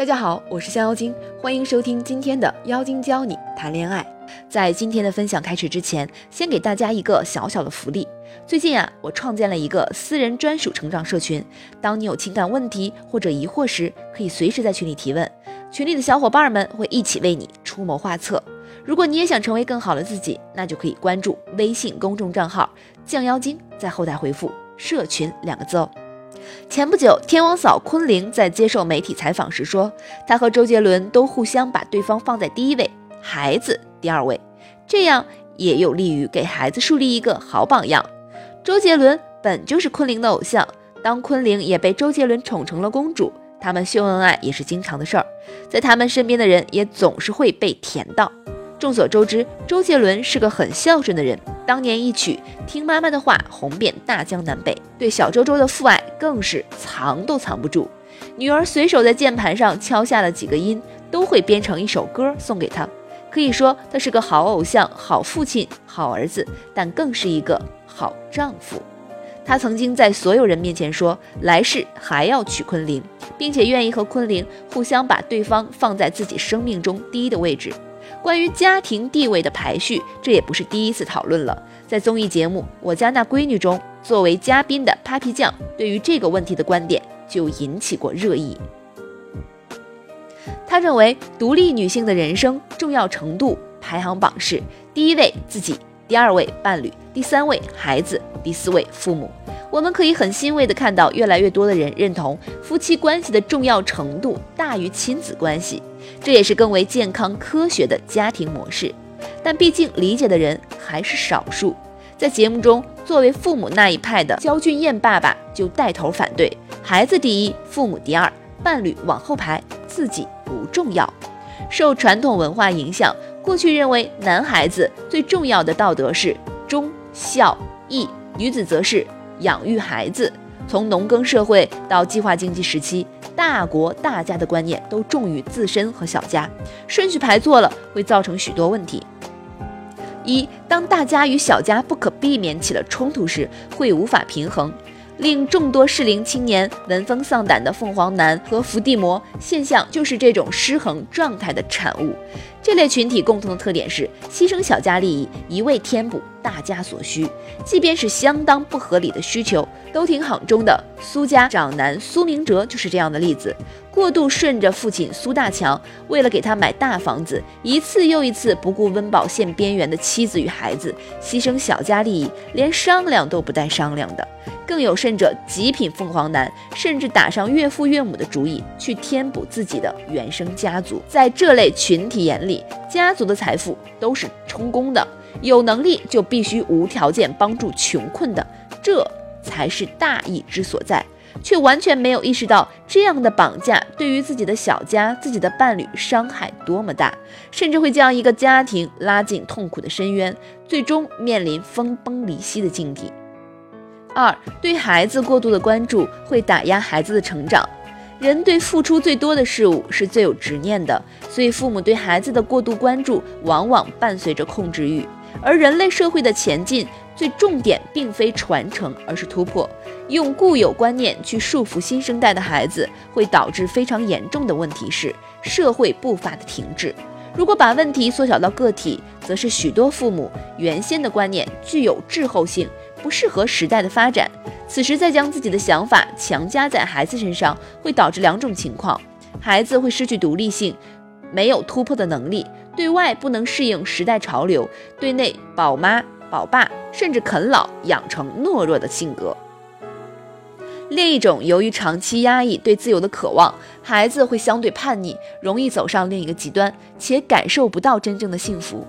大家好，我是香妖精，欢迎收听今天的妖精教你谈恋爱。在今天的分享开始之前，先给大家一个小小的福利。最近啊，我创建了一个私人专属成长社群，当你有情感问题或者疑惑时，可以随时在群里提问，群里的小伙伴们会一起为你出谋划策。如果你也想成为更好的自己，那就可以关注微信公众账号“降妖精”，在后台回复“社群”两个字哦。前不久，天王嫂昆凌在接受媒体采访时说，她和周杰伦都互相把对方放在第一位，孩子第二位，这样也有利于给孩子树立一个好榜样。周杰伦本就是昆凌的偶像，当昆凌也被周杰伦宠成了公主，他们秀恩爱也是经常的事儿，在他们身边的人也总是会被甜到。众所周知，周杰伦是个很孝顺的人。当年一曲《听妈妈的话》红遍大江南北，对小周周的父爱更是藏都藏不住。女儿随手在键盘上敲下了几个音，都会编成一首歌送给他。可以说，他是个好偶像、好父亲、好儿子，但更是一个好丈夫。他曾经在所有人面前说，来世还要娶昆凌，并且愿意和昆凌互相把对方放在自己生命中第一的位置。关于家庭地位的排序，这也不是第一次讨论了。在综艺节目《我家那闺女》中，作为嘉宾的 Papi 酱对于这个问题的观点就引起过热议。他认为，独立女性的人生重要程度排行榜是：第一位自己，第二位伴侣，第三位孩子，第四位父母。我们可以很欣慰地看到，越来越多的人认同夫妻关系的重要程度大于亲子关系，这也是更为健康科学的家庭模式。但毕竟理解的人还是少数。在节目中，作为父母那一派的焦俊艳爸爸就带头反对：孩子第一，父母第二，伴侣往后排，自己不重要。受传统文化影响，过去认为男孩子最重要的道德是忠孝义，女子则是。养育孩子，从农耕社会到计划经济时期，大国大家的观念都重于自身和小家，顺序排错了会造成许多问题。一，当大家与小家不可避免起了冲突时，会无法平衡，令众多适龄青年闻风丧胆的凤凰男和伏地魔现象，就是这种失衡状态的产物。这类群体共同的特点是牺牲小家利益，一味填补大家所需，即便是相当不合理的需求，都挺好中的苏家长男苏明哲就是这样的例子。过度顺着父亲苏大强，为了给他买大房子，一次又一次不顾温饱线边缘的妻子与孩子，牺牲小家利益，连商量都不带商量的。更有甚者，极品凤凰男甚至打上岳父岳母的主意，去填补自己的原生家族。在这类群体眼里，家族的财富都是充公的，有能力就必须无条件帮助穷困的，这才是大义之所在。却完全没有意识到这样的绑架对于自己的小家、自己的伴侣伤害多么大，甚至会将一个家庭拉进痛苦的深渊，最终面临分崩离析的境地。二对孩子过度的关注会打压孩子的成长。人对付出最多的事物是最有执念的，所以父母对孩子的过度关注往往伴随着控制欲。而人类社会的前进，最重点并非传承，而是突破。用固有观念去束缚新生代的孩子，会导致非常严重的问题是社会步伐的停滞。如果把问题缩小到个体，则是许多父母原先的观念具有滞后性。不适合时代的发展，此时再将自己的想法强加在孩子身上，会导致两种情况：孩子会失去独立性，没有突破的能力；对外不能适应时代潮流，对内宝妈宝爸，甚至啃老，养成懦弱的性格。另一种，由于长期压抑对自由的渴望，孩子会相对叛逆，容易走上另一个极端，且感受不到真正的幸福。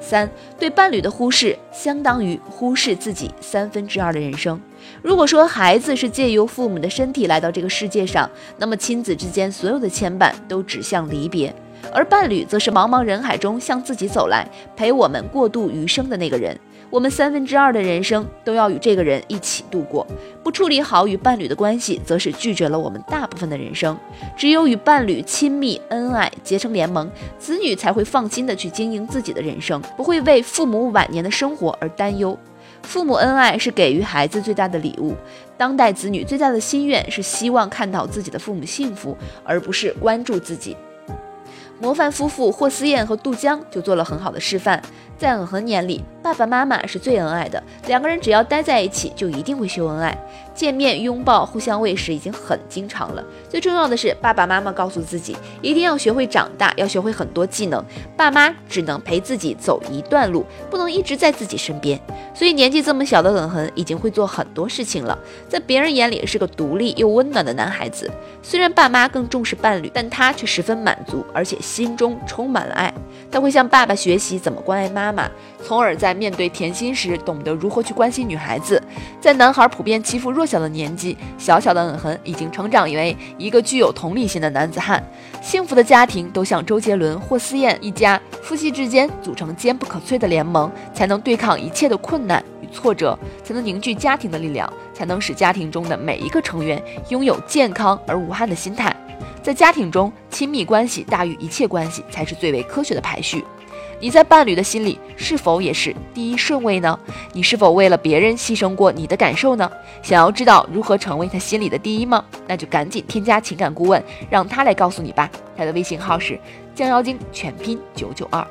三对伴侣的忽视，相当于忽视自己三分之二的人生。如果说孩子是借由父母的身体来到这个世界上，那么亲子之间所有的牵绊都指向离别。而伴侣则是茫茫人海中向自己走来，陪我们过渡余生的那个人。我们三分之二的人生都要与这个人一起度过。不处理好与伴侣的关系，则是拒绝了我们大部分的人生。只有与伴侣亲密恩爱，结成联盟，子女才会放心的去经营自己的人生，不会为父母晚年的生活而担忧。父母恩爱是给予孩子最大的礼物，当代子女最大的心愿是希望看到自己的父母幸福，而不是关注自己。模范夫妇霍思燕和杜江就做了很好的示范。在恩恒眼里，爸爸妈妈是最恩爱的，两个人只要待在一起，就一定会秀恩爱。见面、拥抱、互相喂食已经很经常了。最重要的是，爸爸妈妈告诉自己，一定要学会长大，要学会很多技能。爸妈只能陪自己走一段路，不能一直在自己身边。所以年纪这么小的冷恒已经会做很多事情了，在别人眼里是个独立又温暖的男孩子。虽然爸妈更重视伴侣，但他却十分满足，而且心中充满了爱。他会向爸爸学习怎么关爱妈妈，从而在面对甜心时懂得如何去关心女孩子。在男孩普遍欺负弱小的年纪，小小的恩恒已经成长为一个具有同理心的男子汉。幸福的家庭都像周杰伦、霍思燕一家，夫妻之间组成坚不可摧的联盟，才能对抗一切的困难与挫折，才能凝聚家庭的力量，才能使家庭中的每一个成员拥有健康而无憾的心态。在家庭中，亲密关系大于一切关系才是最为科学的排序。你在伴侣的心里是否也是第一顺位呢？你是否为了别人牺牲过你的感受呢？想要知道如何成为他心里的第一吗？那就赶紧添加情感顾问，让他来告诉你吧。他的微信号是降妖精全拼九九二。